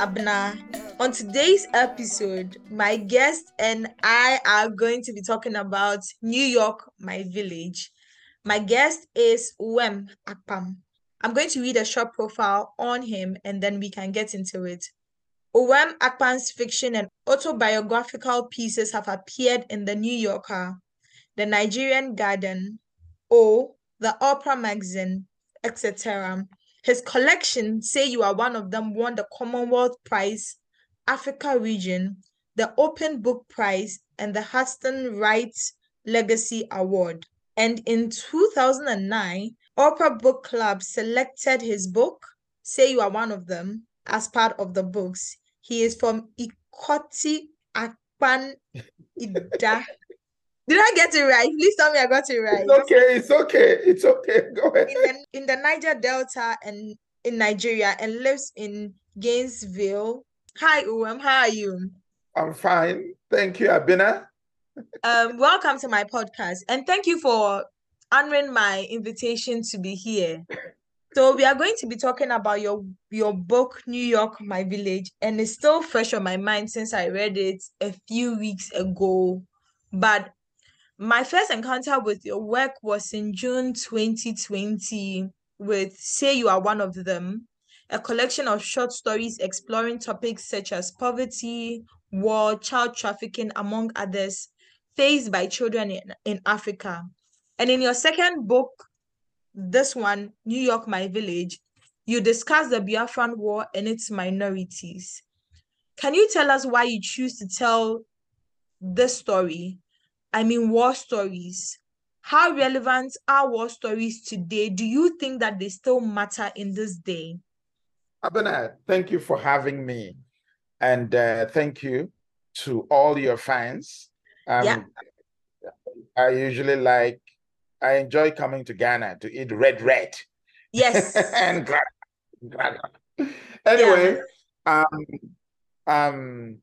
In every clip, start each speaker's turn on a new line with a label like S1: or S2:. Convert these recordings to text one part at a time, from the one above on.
S1: Abna. On today's episode, my guest and I are going to be talking about New York, my village. My guest is Uwem Akpan. I'm going to read a short profile on him and then we can get into it. Uwem Akpan's fiction and autobiographical pieces have appeared in The New Yorker, The Nigerian Guardian, O, The Oprah Magazine, etc. His collection, Say You Are One of Them, won the Commonwealth Prize, Africa Region, the Open Book Prize, and the Hurston Wright Legacy Award. And in 2009, Oprah Book Club selected his book, Say You Are One of Them, as part of the books. He is from Ikoti Akpan Ida. Did I get it right? Please tell me I got it right.
S2: It's okay. It's okay. It's okay. Go ahead.
S1: In the, in the Niger Delta and in Nigeria and lives in Gainesville. Hi, Uwem. How are you?
S2: I'm fine. Thank you, Abena.
S1: Um, welcome to my podcast and thank you for honoring my invitation to be here. So we are going to be talking about your your book New York My Village and it's still fresh on my mind since I read it a few weeks ago. But my first encounter with your work was in June 2020 with Say You Are One of Them, a collection of short stories exploring topics such as poverty, war, child trafficking, among others, faced by children in, in Africa. And in your second book, this one, New York, My Village, you discuss the Biafran War and its minorities. Can you tell us why you choose to tell this story? I mean, war stories. How relevant are war stories today? Do you think that they still matter in this day?
S2: Abena, thank you for having me. And uh, thank you to all your fans. Um, yeah. I usually like I enjoy coming to Ghana to eat red red.
S1: Yes.
S2: and anyway, yeah. um, um,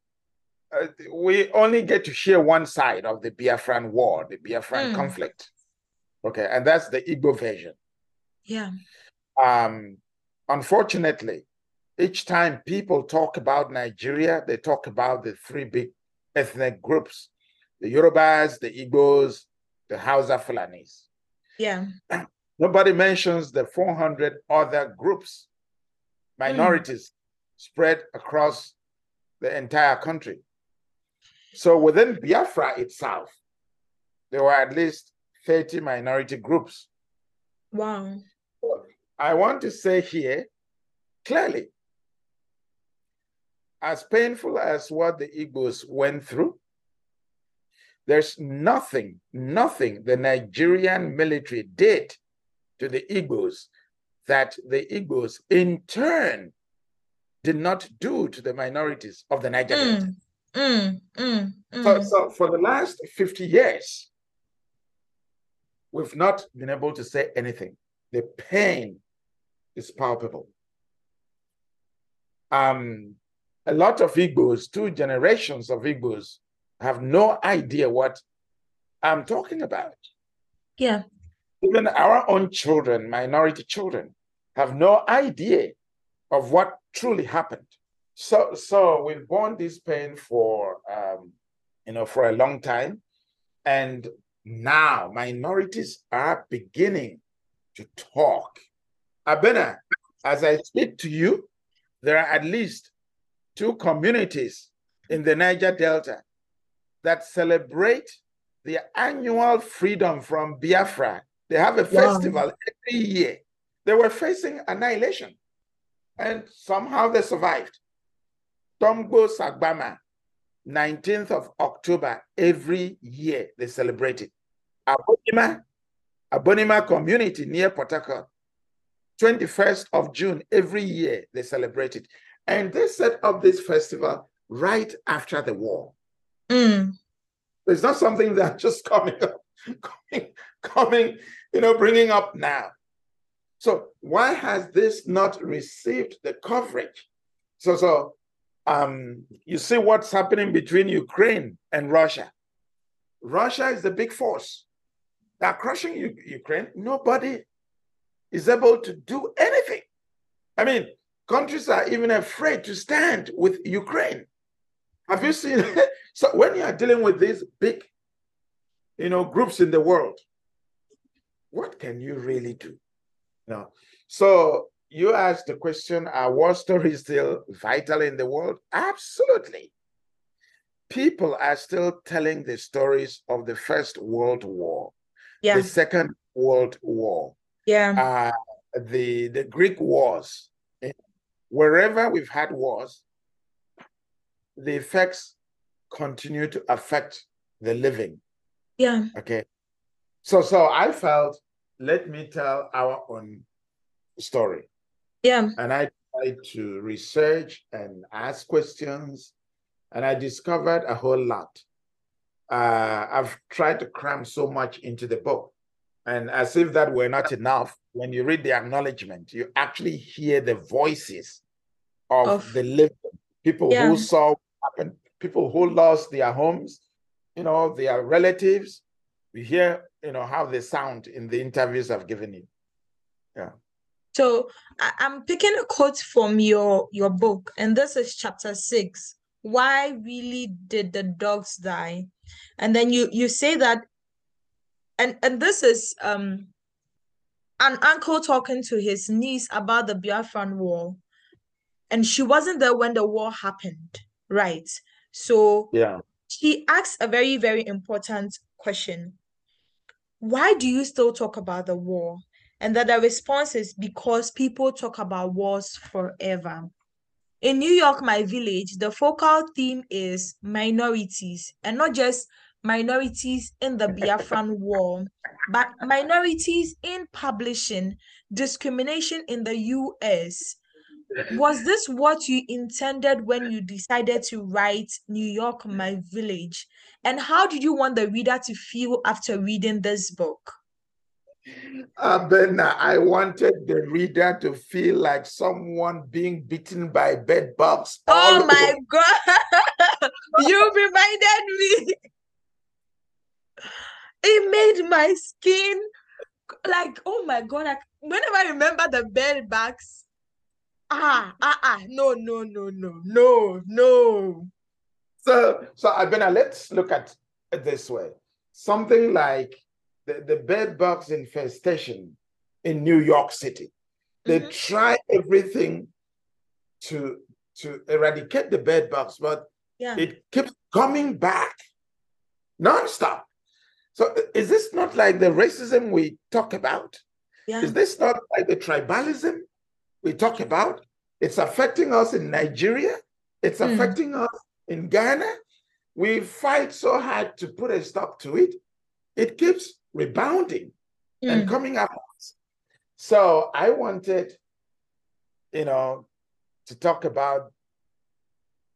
S2: uh, we only get to hear one side of the Biafran war, the Biafran mm. conflict. Okay, and that's the Igbo version.
S1: Yeah.
S2: Um, unfortunately, each time people talk about Nigeria, they talk about the three big ethnic groups the Yorubas, the Igbos, the Hausa Fulanis.
S1: Yeah.
S2: Nobody mentions the 400 other groups, minorities mm. spread across the entire country. So within Biafra itself, there were at least 30 minority groups.
S1: Wow.
S2: I want to say here clearly, as painful as what the Igbos went through, there's nothing, nothing the Nigerian military did to the Igbos that the Igbos in turn did not do to the minorities of the Niger mm, Delta.
S1: Mm, mm,
S2: mm, so, so for the last 50 years, we've not been able to say anything. The pain is palpable. Um, a lot of Igbos, two generations of Igbos, have no idea what I'm talking about.
S1: Yeah.
S2: Even our own children, minority children, have no idea of what truly happened. So, so we've borne this pain for, um, you know, for a long time, and now minorities are beginning to talk. Abena, as I speak to you, there are at least two communities in the Niger Delta that celebrate the annual freedom from Biafra. They have a festival every year. They were facing annihilation, and somehow they survived. Tombo Sagbama, 19th of October, every year they celebrate it. Abonnema, Abonnema community near Port Harcourt, 21st of June, every year they celebrate it. And they set up this festival right after the war.
S1: Mm.
S2: It's not something that's just coming up, coming, coming, you know, bringing up now. So why has this not received the coverage? So, so um, you see what's happening between Ukraine and Russia. Russia is the big force. They're crushing U- Ukraine. Nobody is able to do anything. I mean, countries are even afraid to stand with Ukraine. Have you seen? so when you are dealing with these big, you know, groups in the world, what can you really do? You know, so you asked the question: Are war stories still vital in the world? Absolutely. People are still telling the stories of the First World War,
S1: Yeah.
S2: the Second World War,
S1: Yeah.
S2: uh, the the Greek wars. Wherever we've had wars, the effects continue to affect the living.
S1: Yeah.
S2: Okay, so so I felt let me tell our own story,
S1: Yeah.
S2: and I tried to research and ask questions, and I discovered a whole lot. Uh, I've tried to cram so much into the book. And as if that were not enough, when you read the acknowledgement, you actually hear the voices of,
S1: Of-
S2: the living people
S1: Yeah.
S2: who saw what happened, people who lost their homes, you know, their relatives. We hear, you know, how they sound in the interviews I've given you.
S1: So I, I'm picking a quote from your your book, and this is chapter six. Why really did the dogs die? And then you you say that, and and this is um an uncle talking to his niece about the Biafran War, and she wasn't there when the war happened, right? So
S2: Yeah.
S1: he asks a very, very important question. Why do you still talk about the war? And that the response is because people talk about wars forever. In New York, my village, the focal theme is minorities, and not just minorities in the Biafran war, but minorities in publishing, discrimination in the US. Was this what you intended when you decided to write New York, my village? And how did you want the reader to feel after reading this book?
S2: Ben, I wanted the reader to feel like someone being bitten by bed bugs.
S1: Oh my
S2: over.
S1: God, you reminded me. It made my skin like, oh my God, like whenever I remember the bed bugs, ah, ah, ah, no, no, no, no, no, no.
S2: So, so Abena, let's look at it this way. Something like the, the bed bugs infestation in New York City. They
S1: Mhm.
S2: try everything to to eradicate the bed bugs, but
S1: Yeah.
S2: it keeps coming back nonstop. So is this not like the racism we talk about?
S1: Yeah.
S2: Is this not like the tribalism we talk about? It's affecting us in Nigeria. It's
S1: Mm.
S2: affecting us in Ghana. We fight so hard to put a stop to it. It keeps rebounding and
S1: Mm.
S2: coming up. So I wanted, you know, to talk about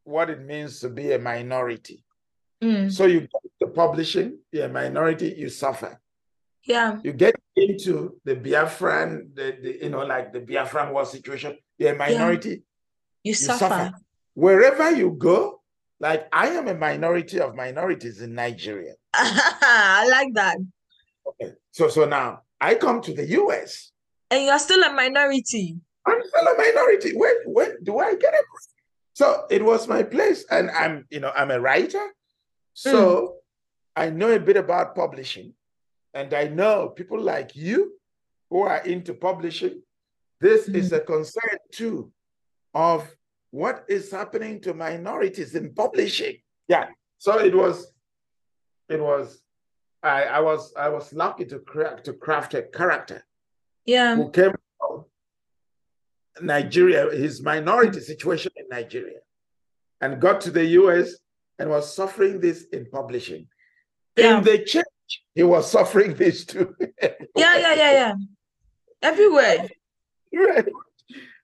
S2: what it means to be a minority.
S1: Mm.
S2: So you get to publishing, you're a minority, you suffer.
S1: Yeah.
S2: You get into the Biafran, the, the you know, like the Biafran war situation, you're a minority,
S1: You
S2: you
S1: suffer.
S2: suffer. Wherever you go, like I am a minority of minorities in Nigeria.
S1: I like that.
S2: So so now I come to the US.
S1: And you're still a minority.
S2: I'm still a minority. When when do I get it? So it was my place, and I'm you know I'm a writer, so hmm. I know a bit about publishing, and I know people like you who are into publishing. This is hmm. a concern too of what is happening to minorities in publishing. Yeah. So it was, it was, I I was I was lucky to craft to craft a character
S1: Yeah.
S2: who came from Nigeria, his minority situation in Nigeria, and got to the US and was suffering this in publishing.
S1: Yeah.
S2: In the church, he was suffering this too.
S1: Yeah, yeah, yeah, yeah. Everywhere.
S2: Right.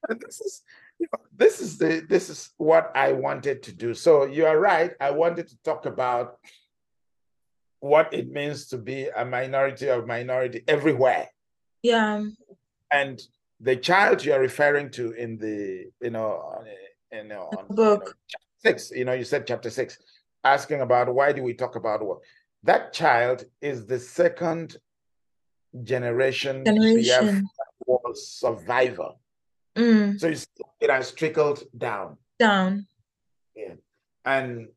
S2: And this is you know, this is the this is what I wanted to do. So you are right. I wanted to talk about what it means to be a minority of minority everywhere.
S1: Yeah.
S2: and the child you're referring to in the you know you know, on, you
S1: book.
S2: know, chapter six you know you said chapter six asking about why do we talk about what? that child is the second generation
S1: Generation.
S2: War survivor
S1: Mm.
S2: So it has trickled down.
S1: Down.
S2: Yeah. And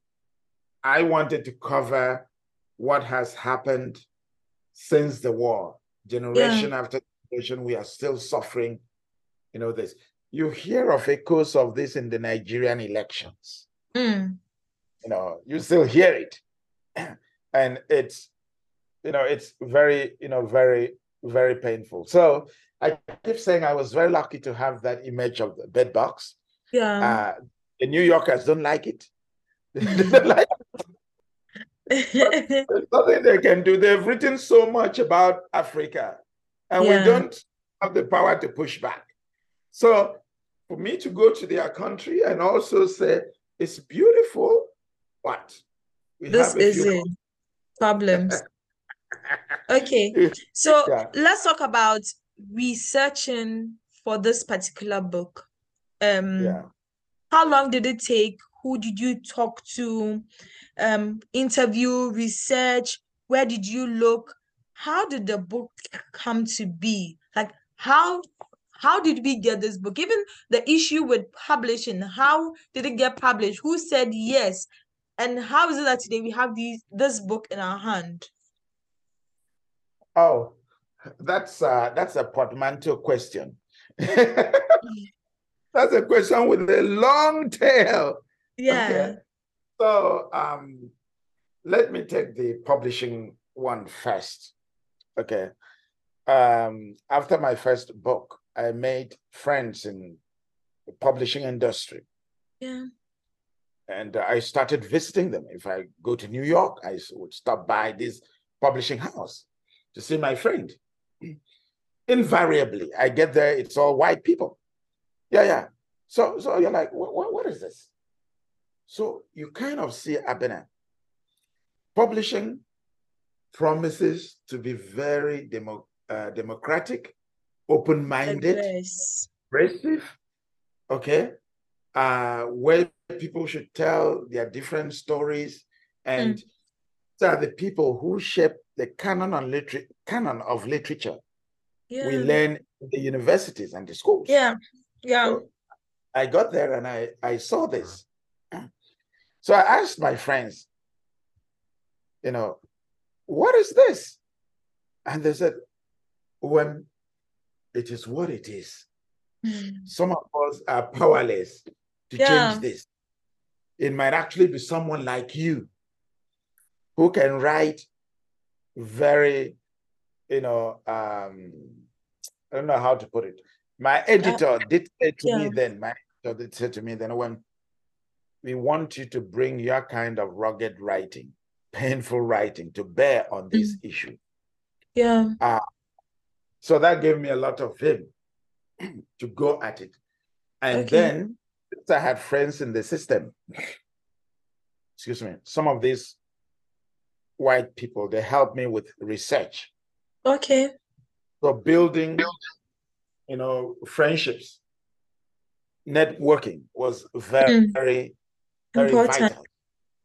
S2: I wanted to cover what has happened since the war. Generation yeah. after generation, we are still suffering, you know, this. You hear of echoes of this in the Nigerian elections.
S1: Mm.
S2: You know, you still hear it. and it's, you know, it's very, you know, very, very painful. So I keep saying I was very lucky to have that image of the bed box.
S1: Yeah.
S2: Uh, the New Yorkers don't like it. they don't like it. There's nothing they can do. They've written so much about Africa, and yeah. we don't have the power to push back. So, for me to go to their country and also say it's beautiful, what
S1: this is it. Problems. okay, so yeah. let's talk about researching for this particular book. Um,
S2: yeah.
S1: How long did it take? Who did you talk to? Um, interview, research? Where did you look? How did the book come to be? Like how how did we get this book? Even the issue with publishing, how did it get published? Who said yes? And how is it that today we have these this book in our hand?
S2: Oh, that's uh, that's a portmanteau question. that's a question with a long tail.
S1: Yeah. Okay.
S2: So um, let me take the publishing one first. Okay. Um, after my first book, I made friends in the publishing industry.
S1: Yeah.
S2: And I started visiting them. If I go to New York, I would stop by this publishing house to see my friend invariably I get there, it's all white people. Yeah, yeah. So, so you're like, what, what, what is this? So you kind of see Abena. Publishing promises to be very demo, uh, democratic, open-minded, progressive, okay, uh, where people should tell their different stories, and mm. are the people who shape the canon, on liter- canon of literature
S1: yeah.
S2: we learn in the universities and the schools.
S1: Yeah, yeah. So
S2: I got there and I, I saw this. So I asked my friends, you know, what is this? And they said, when it is what it is. Mm. Some of us are powerless to yeah. change this. It might actually be someone like you who can write very, you know, um, I don't know how to put it. My editor uh, did say to yeah. me then, my editor did say to me then, when we want you to bring your kind of rugged writing, painful writing to bear on this mm. issue.
S1: Yeah.
S2: Uh, so that gave me a lot of vim to go at it. And okay. then I had friends in the system. Excuse me. Some of these white people, they helped me with research.
S1: Okay.
S2: So building, you know, friendships, networking was very, mm. very, very Important. vital.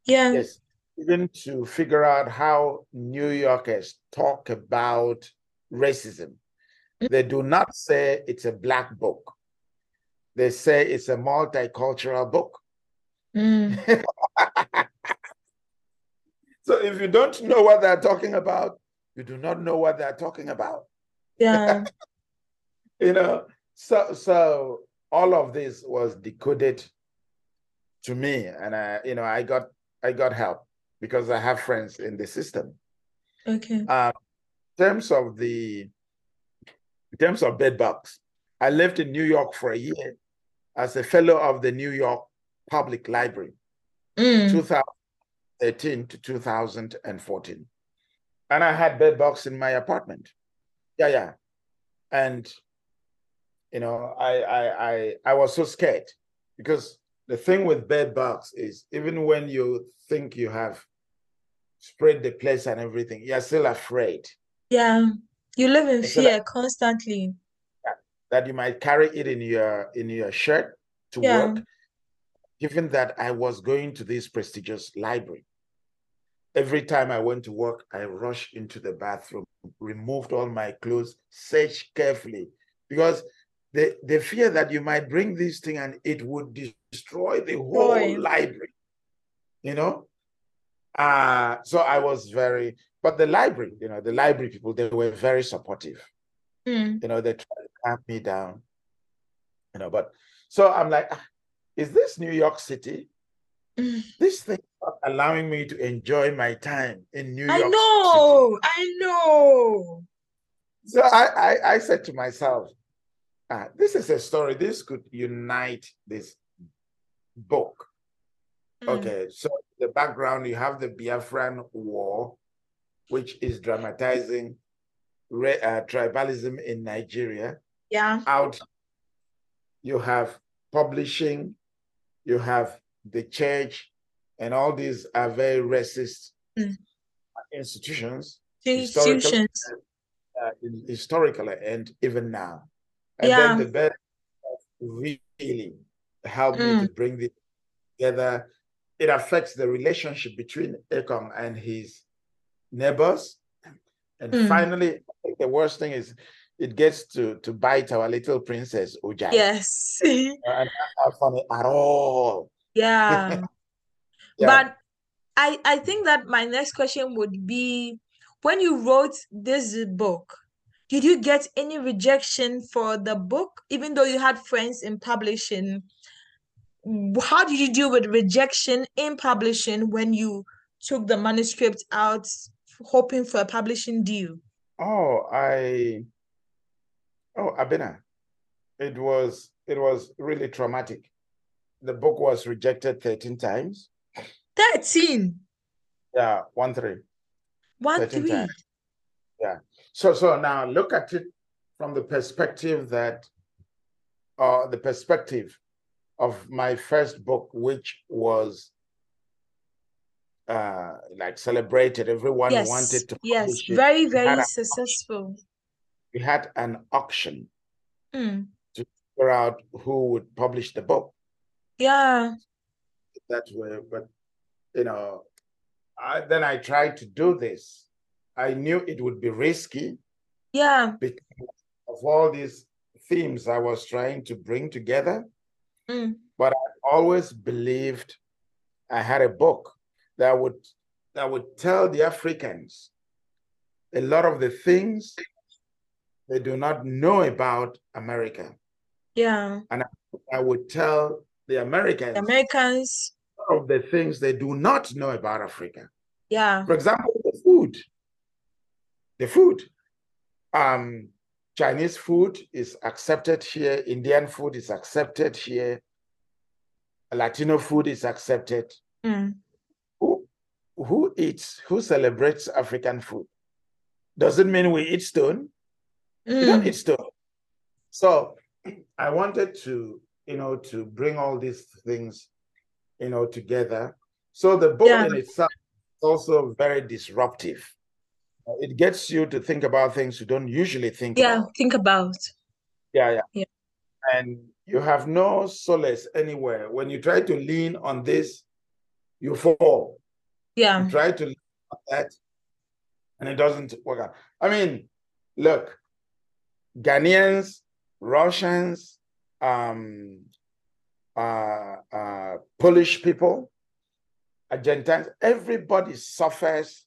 S1: Yeah.
S2: Yes. Even to figure out how New Yorkers talk about racism. Mm. They do not say it's a black book. They say it's a multicultural book.
S1: Mm.
S2: so if you don't know what they're talking about, you do not know what they're talking about.
S1: Yeah.
S2: you know, so so all of this was decoded to me, and I, you know, I got I got help because I have friends in the system.
S1: Okay.
S2: Um, in terms of the in terms of bed bugs, I lived in New York for a year as a fellow of the New York Public Library,
S1: mm.
S2: 2013 to 2014. And I had bed bugs in my apartment. Yeah, yeah. And you know, I I I I was so scared because the thing with bed bugs is even when you think you have sprayed the place and everything, you're still afraid.
S1: Yeah. You live in fear constantly.
S2: That you might carry it in your in your shirt to yeah. work. Given that I was going to this prestigious library, every time I went to work, I rushed into the bathroom removed all my clothes, searched carefully. Because the the fear that you might bring this thing and it would destroy the whole
S1: Boy.
S2: library you know uh so i was very but the library you know the library people they were very supportive
S1: Mm.
S2: you know they tried to calm me down you know but so i'm like "Ah, is this new york city
S1: Mm.
S2: this thing allowing me to enjoy my time in new
S1: I
S2: york City.
S1: know, I know.
S2: So I, I, I said to myself, ah, this is a story. This could unite this book.
S1: Mm.
S2: Okay, so the background you have the Biafran War, which is dramatizing re- uh, tribalism in Nigeria.
S1: Yeah.
S2: Out, you have publishing, you have the church, and all these are very racist
S1: Mm.
S2: institutions.
S1: Institutions.
S2: uh, historically and even now. And
S1: Yeah.
S2: then the best really helped me
S1: Mm.
S2: to bring this together. It affects the relationship between Ekong and his neighbors. And
S1: Mm.
S2: finally, the worst thing is it gets to, to bite our little princess Uja.
S1: Yes.
S2: And that's not funny at all.
S1: Yeah.
S2: Yeah.
S1: But I I think that my next question would be when you wrote this book, did you get any rejection for the book, even though you had friends in publishing? How did you deal with rejection in publishing when you took the manuscript out, hoping for a publishing deal?
S2: Oh, I oh Abena. It was it was really traumatic. The book was rejected 13 times.
S1: 13.
S2: Yeah, one three.
S1: One
S2: 13
S1: three.
S2: times. So so now look at it from the perspective that uh the perspective of my first book, which was uh like celebrated. Everyone
S1: Yes,
S2: wanted to
S1: yes, very, very successful.
S2: we had an auction
S1: Mm,
S2: to figure out who would publish the book.
S1: yeah,
S2: that way. But you know, I, then I tried to do this. I knew it would be risky
S1: yeah,
S2: because of all these themes I was trying to bring together.
S1: Mm,
S2: But I always believed I had a book that would that would tell the Africans a lot of the things they do not know about America.
S1: yeah.
S2: And I would tell the Americans
S1: The Americans,
S2: of the things they do not know about Africa.
S1: yeah,
S2: For example, the food. The food. Um, Chinese food is accepted here, Indian food is accepted here, Latino food is accepted.
S1: mm,
S2: Who, who eats, who celebrates African food? Doesn't mean we eat stone. We don't
S1: mm,
S2: eat stone. So I wanted to, you know, to bring all these things, you know, together. So the book
S1: Yeah.
S2: in itself is also very disruptive. It gets you to think about things you don't usually think
S1: yeah.
S2: about.
S1: Think about,
S2: Yeah, yeah.
S1: Yeah.
S2: And you have no solace anywhere. When you try to lean on this, you fall.
S1: yeah,
S2: You try to lean on that, and it doesn't work out. I mean, look, Ghanaians, Russians, um, uh, uh, Polish people, Argentines, everybody suffers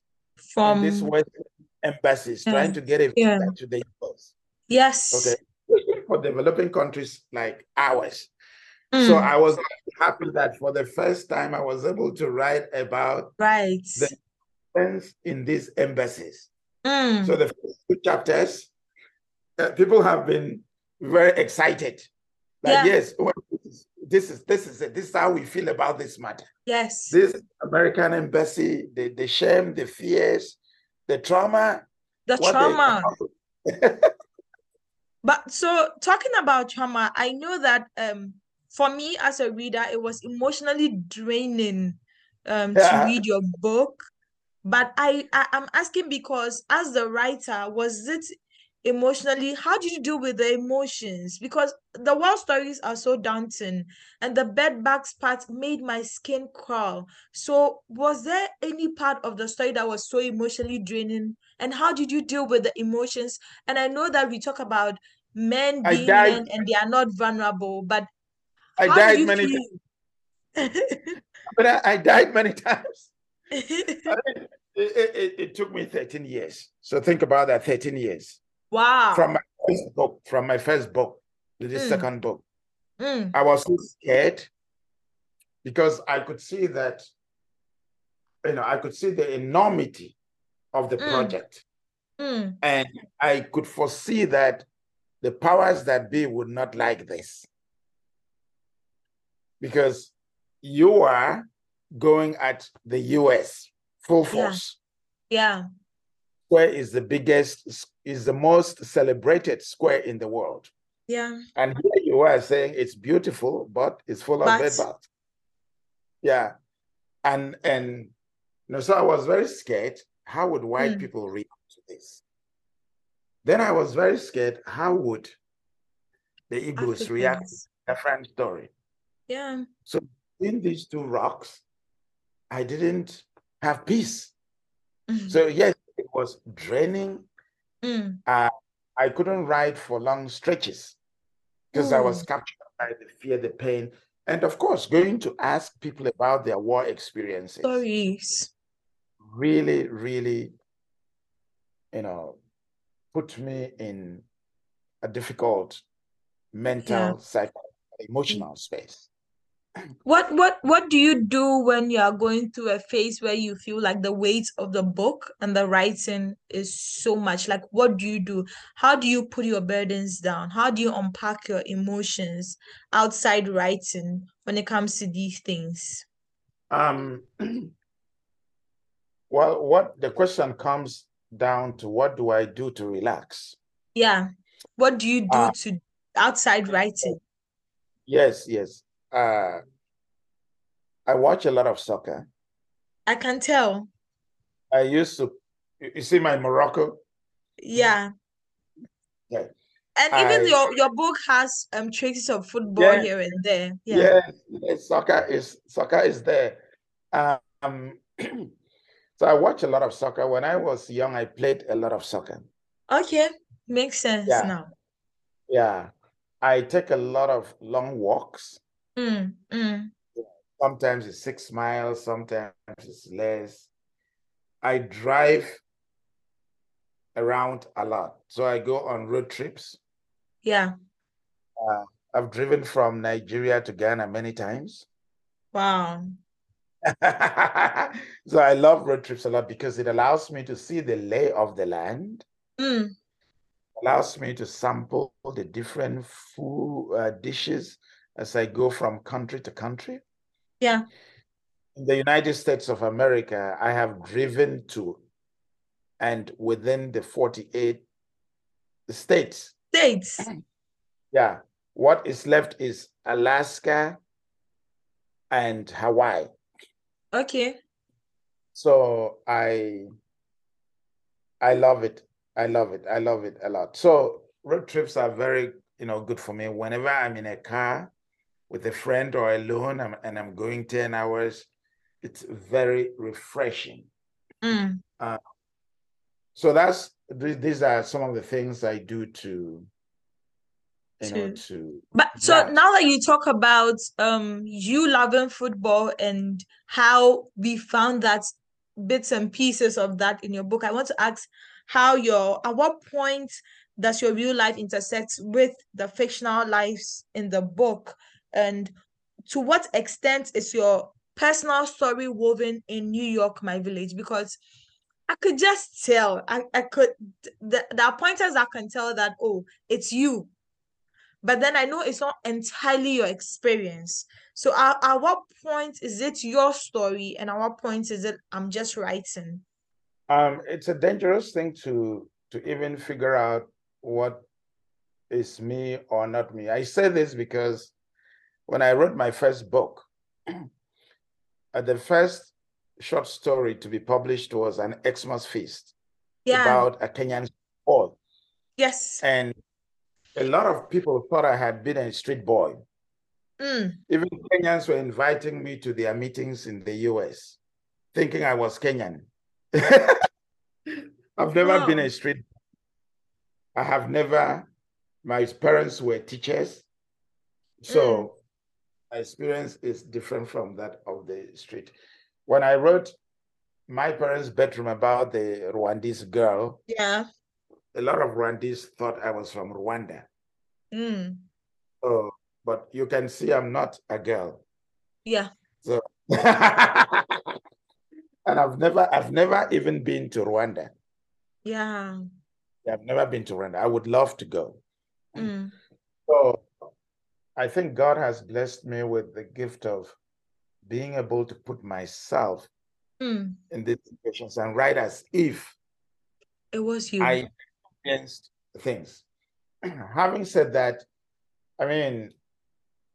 S2: in these
S1: from
S2: Western embassies
S1: Yeah,
S2: trying to get visa
S1: yeah.
S2: to the US.
S1: yes,
S2: Okay. For developing countries like ours. So
S1: mm,
S2: I was happy that for the first time I was able to write about
S1: right,
S2: the- things in these embassies.
S1: mm,
S2: So the first two chapters, uh, people have been very excited. Like,
S1: Yeah.
S2: yes, well, this is this is this is it. This is how we feel about this matter.
S1: yes,
S2: This American embassy, the, the shame, the fears, the trauma.
S1: the trauma. But so talking about trauma, I know that um for me as a reader, it was emotionally draining um to read your book. But I, I I'm asking because as the writer, was it emotionally, how did you deal with the emotions? Because the war stories are so daunting and the bed bugs part made my skin crawl. So was there any part of the story that was so emotionally draining? And how did you deal with the emotions? And I know that we talk about men being men and they are not vulnerable. But
S2: I died many times. but I, I, died many times. it, it, it, took me 13 years. So think about that 13 years.
S1: Wow.
S2: From my first book, from my first book to the mm. second book. Mm. I was so scared because I could see that, you know, I could see the enormity of the mm. project. Mm. And I could foresee that the powers that be would not like this. Because you are going at the US full force.
S1: Yeah. yeah.
S2: Square is the biggest, is the most celebrated square in the world.
S1: Yeah.
S2: And here you are saying it's beautiful, but it's full of but... bed bugs. Yeah. And and you know, so I was very scared. How would white mm. people react to this? Then I was very scared. How would the Igbos Africans. react to a French story?
S1: Yeah.
S2: So in these two rocks, I didn't have peace. Mm. So yes, was draining. Mm. Uh, I couldn't ride for long stretches because I was captured by the fear, the pain, and of course, going to ask people about their war experiences.
S1: Stories.
S2: Really, really, you know, put me in a difficult mental, yeah. psycho, emotional space
S1: what what what do you do when you are going through a phase where you feel like the weight of the book and the writing is so much? Like what do you do? How do you put your burdens down? How do you unpack your emotions outside writing when it comes to these things?
S2: Um well what the question comes down to what do i do to relax?
S1: Yeah. What do you do uh, to outside writing?
S2: yes yes uh, I watch a lot of soccer.
S1: I can tell.
S2: I used to. You see my Morocco.
S1: Yeah.
S2: Yeah.
S1: And even I, your your book has um traces of football yeah, here and there. Yeah.
S2: yeah. Yeah, soccer is soccer is there. Um. so I watch a lot of soccer. When I was young, I played a lot of soccer.
S1: Okay, makes sense
S2: yeah.
S1: now.
S2: Yeah, I take a lot of long walks.
S1: Mm, mm.
S2: Sometimes it's six miles, sometimes it's less. I drive around a lot. So I go on road trips.
S1: Yeah.
S2: Uh, I've driven from Nigeria to Ghana many times.
S1: Wow.
S2: so I love road trips a lot because it allows me to see the lay of the land.
S1: Mm.
S2: Allows me to sample the different food uh, dishes as I go from country to country.
S1: Yeah.
S2: In the United States of America, I have driven to and within the 48 states.
S1: States.
S2: Yeah. What is left is Alaska and Hawaii.
S1: Okay.
S2: So I I love it. I love it. I love it a lot. So road trips are very, you know, good for me. Whenever I'm in a car, with a friend or alone and I'm going 10 hours, it's very refreshing.
S1: Mm.
S2: Uh, so that's these are some of the things I do to you know to
S1: but so now that you talk about um you loving football and how we found that bits and pieces of that in your book i want to ask how your at what point does your real life intersect with the fictional lives in the book and to what extent is your personal story woven in New York, my village? Because I could just tell. I, I could the, are pointers I can tell that oh, it's you. But then I know it's not entirely your experience. So at, at what point is it your story and at what point is it I'm just writing?
S2: Um, it's a dangerous thing to to even figure out what is me or not me. I say this because when I wrote my first book, uh, the first short story to be published was an Xmas feast
S1: yeah.
S2: about a Kenyan boy.
S1: Yes.
S2: And a lot of people thought I had been a street boy.
S1: Mm.
S2: Even Kenyans were inviting me to their meetings in the US, thinking I was Kenyan. I've never wow. been a street. I have never my parents were teachers. So mm. My experience is different from that of the street. When I wrote my parents' bedroom about the Rwandese girl,
S1: yeah,
S2: a lot of Rwandese thought I was from Rwanda. Mm. So, but you can see I'm not a girl.
S1: Yeah.
S2: So, and I've never, I've never even been to Rwanda.
S1: Yeah.
S2: I've never been to Rwanda. I would love to go. Mm. So I think God has blessed me with the gift of being able to put myself mm. in these situations and write as if
S1: it was you.
S2: I experienced things. Having said that, I mean,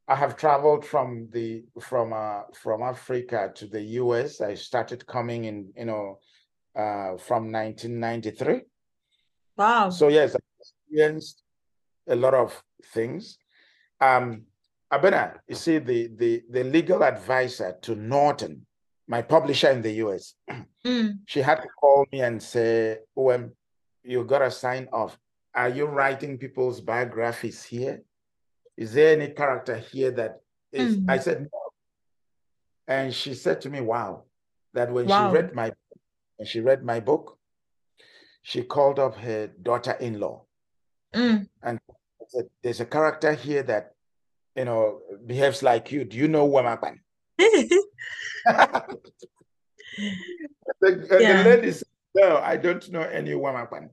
S2: I have traveled from the from uh, from Africa to the U.S. I started coming in, you know, uh, from 1993.
S1: Wow.
S2: So yes, I experienced a lot of things. Um, Abena, you see, the, the, the legal advisor to Norton, my publisher in the US, mm. she had to call me and say, Uwem, you got to sign off. Are you writing people's biographies here? Is there any character here that is? Mm. I said, no. And she said to me, wow, that when wow. she read my when she read my book, she called up her daughter-in-law mm. and said, "There's a character here that you know behaves like you. Do you know Uwem Akpan?" Uh, the, yeah. the lady said, "No, I don't know any Uwem Akpan."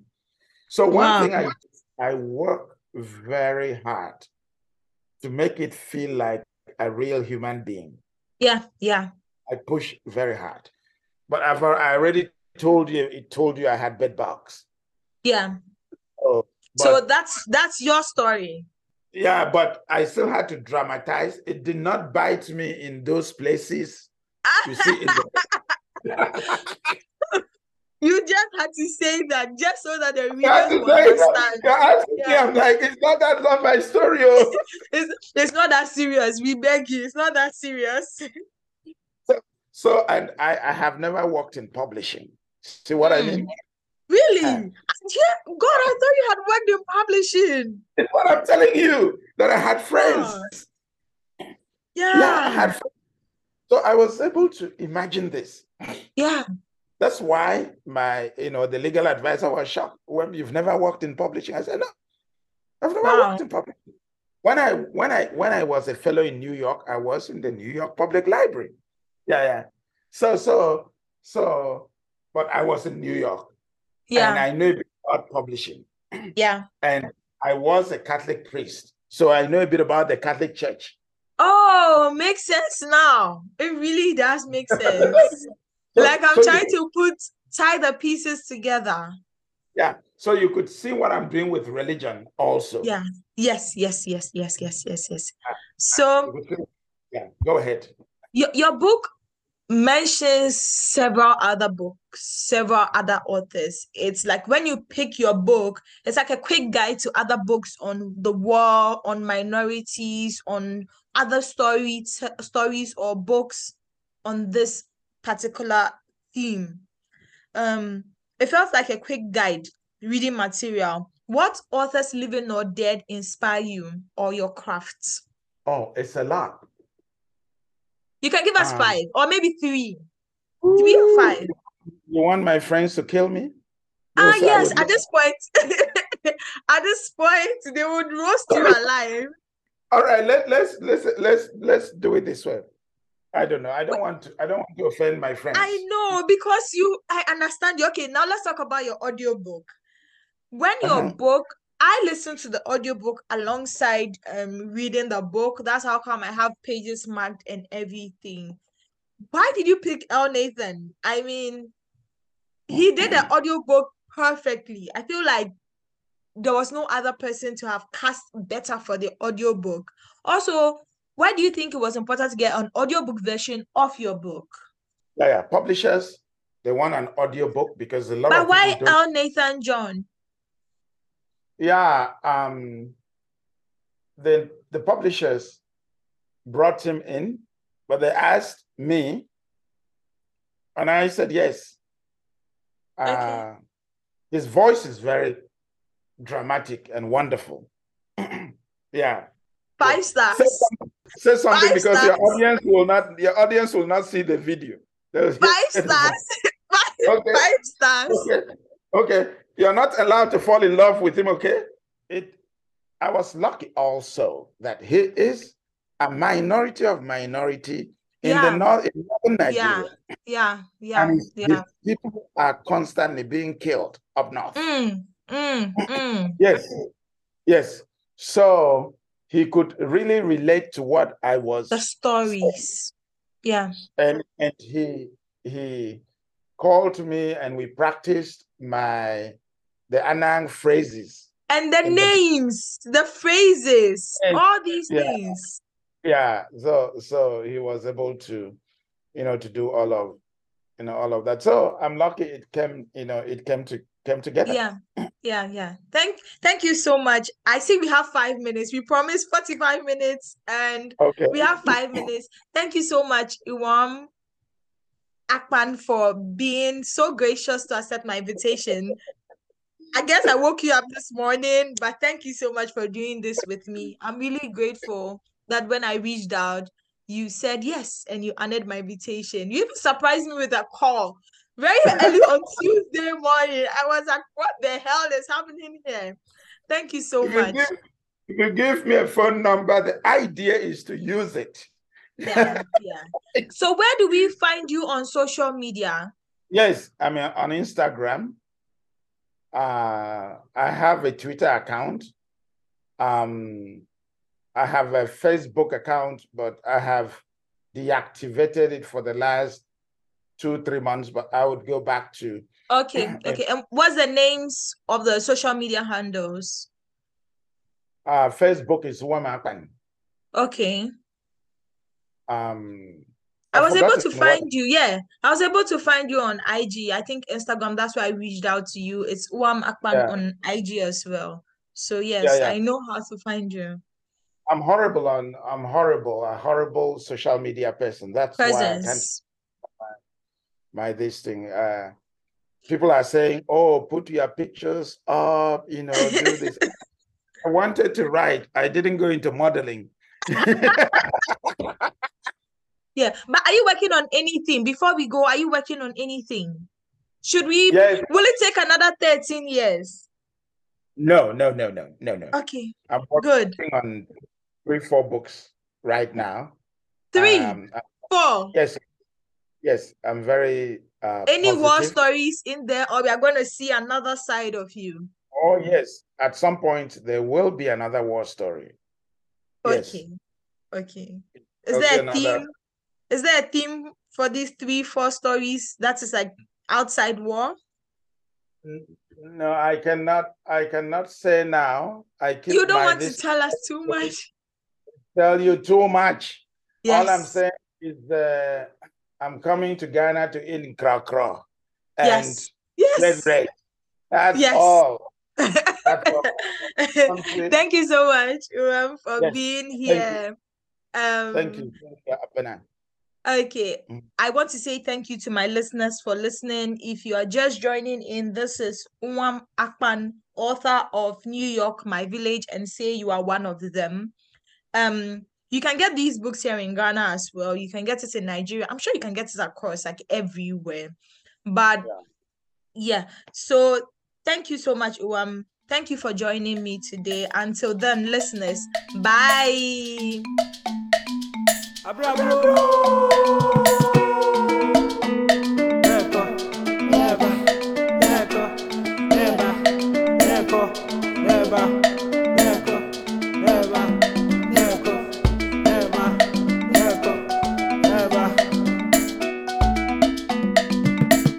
S2: So one wow. thing I I work very hard to make it feel like a real human being.
S1: Yeah, yeah.
S2: I push very hard, but I've I already told you it told you I had bed bugs.
S1: Yeah. Oh, so that's that's your story.
S2: Yeah, but I still had to dramatize. It did not bite me in those places. You see,
S1: you just had to say that just so that the readers will understand.
S2: Yeah. I'm like, it's not that's not my story. Oh.
S1: it's, it's not that serious. We beg you, it's not that serious.
S2: so, so and I, I have never worked in publishing. See what mm. I mean?
S1: Really? Uh, yeah, God, I thought you had worked in publishing.
S2: What I'm telling you, that I had friends.
S1: Yeah.
S2: Yeah, I had friends. So I was able to imagine this.
S1: Yeah.
S2: That's why my, you know, the legal advisor was shocked when you've never worked in publishing. I said, no, I've never wow. worked in publishing. When I when I when I was a fellow in New York, I was in the New York Public Library. Yeah, yeah. So so so but I was in New York.
S1: Yeah.
S2: And I know about publishing.
S1: Yeah.
S2: And I was a Catholic priest. So I know a bit about the Catholic Church.
S1: Oh, makes sense now. It really does make sense. so, like I'm so trying to put tie the pieces together.
S2: Yeah. So you could see what I'm doing with religion also.
S1: Yeah. Yes, yes, yes, yes, yes, yes, yes. So
S2: yeah, go ahead.
S1: Your, your book mentions several other books, several other authors. It's like when you pick your book, it's like a quick guide to other books on the war, on minorities, on other stories, stories or books on this particular theme. Um, it felt like a quick guide reading material. What authors, living or dead, inspire you or your crafts?
S2: Oh, it's a lot.
S1: You can give us um, five or maybe three. Three or five.
S2: You want my friends to kill me?
S1: Ah, yes. At this point, at this point, they would roast you alive.
S2: All right, let, let's let's let's let's do it this way. I don't know. I don't want to. I don't want to offend my friends.
S1: I know because you. I understand you. Okay, now let's talk about your audiobook. When your uh-huh. book I listen to the audiobook alongside um reading the book. That's how come I have pages marked and everything. Why did you pick L. Nathan? I mean, he did the audiobook perfectly. I feel like there was no other person to have cast better for the audiobook. Also, why do you think it was important to get an audiobook version of your book?
S2: Yeah, yeah. Publishers, they want an audiobook because a lot
S1: but
S2: of
S1: why L. Nathan John?
S2: Yeah, um, the the publishers brought him in, but they asked me, and I said yes. Okay. Uh, his voice is very dramatic and wonderful. Yeah.
S1: Five stars.
S2: Say something, say something
S1: Five
S2: because
S1: stars.
S2: your audience will not your audience will not see the video.
S1: Five stars. Five,
S2: Okay.
S1: five stars.
S2: Okay. Okay. You're not allowed to fall in love with him, okay? It I was lucky also that he is a minority of minority in
S1: Yeah.
S2: the north in northern
S1: Yeah.
S2: Nigeria.
S1: Yeah. Yeah.
S2: and
S1: Yeah.
S2: people are constantly being killed up north.
S1: Mm, mm, mm.
S2: Yes, yes. So he could really relate to what I was,
S1: The stories. Yeah.
S2: and and he he called me, and we practiced my the Anang phrases.
S1: And the
S2: In the-
S1: names, the phrases,
S2: Yes.
S1: all these
S2: Yeah.
S1: things.
S2: Yeah, so so he was able to, you know, to do all of, you know, all of that. So I'm lucky it came, you know, it came to came together.
S1: Yeah. Yeah. Yeah. Thank thank you so much. I see we have five minutes. We promised 45 minutes and
S2: Okay.
S1: we have five minutes. Thank you so much, Uwem Akpan, for being so gracious to accept my invitation. I guess I woke you up this morning, but thank you so much for doing this with me. I'm really grateful that when I reached out, you said yes and you honored my invitation. You even surprised me with a call very early on Tuesday morning. I was like, what the hell is happening here? Thank you so
S2: you
S1: much.
S2: give, you give me a phone number, the idea is to use it.
S1: Yeah. So where do we find you on social media?
S2: Yes, I mean on Instagram. Uh, I have a Twitter account. Um, I have a Facebook account, but I have deactivated it for the last two, three months. But I would go back to
S1: Okay, okay. And what's the names of the social media handles?
S2: uh, Facebook is Wamapan.
S1: Okay.
S2: Um,
S1: I was able to
S2: what-
S1: find you. Yeah, I was able to find you on IG. I think Instagram. That's why I reached out to you. It's Uwem
S2: Yeah.
S1: on IG as well. So yes,
S2: yeah.
S1: I know how to find you.
S2: I'm horrible on. I'm horrible. A horrible social media person. That's why I can't my this thing. Uh, people are saying, "Oh, put your pictures up," you know, do this. I wanted to write. I didn't go into modeling.
S1: Yeah, but are you working on anything before we go? Are you working on anything? Should we?
S2: yes.
S1: Will it take another 13 years?
S2: No, no, no, no, no, no.
S1: Okay,
S2: I'm working
S1: good.
S2: on three, four books right now.
S1: Three,
S2: Um, uh,
S1: four.
S2: yes, yes. I'm very uh,
S1: Any war stories in there, or we are going to see another side of you?
S2: Oh yes. At some point, there will be another war story. Yes.
S1: Okay, okay. Is there a theme? Is there a theme for these three, four stories that is like outside war?
S2: No, I cannot. I cannot say now. I keep
S1: You don't want to tell us too much.
S2: tell you too much.
S1: Yes.
S2: All I'm saying is uh, I'm coming to Ghana to eat in Kra Kra and
S1: Yes. Yes.
S2: Red. That's
S1: Yes.
S2: all. That's all.
S1: Thank you so much, Uwem, for
S2: Yes,
S1: being here. Um,
S2: Thank you. Thank you.
S1: Okay,
S2: Mm.
S1: I want to say thank you to my listeners for listening. If you are just joining in, this is Uwem Akpan, author of New York, My Village, and say you are one of them. Um, you can get these books here in Ghana as well. You can get it in Nigeria. I'm sure you can get it across like everywhere. But yeah, so thank you so much, Uwem. Thank you for joining me today. Until then, listeners, bye.
S3: Never, never,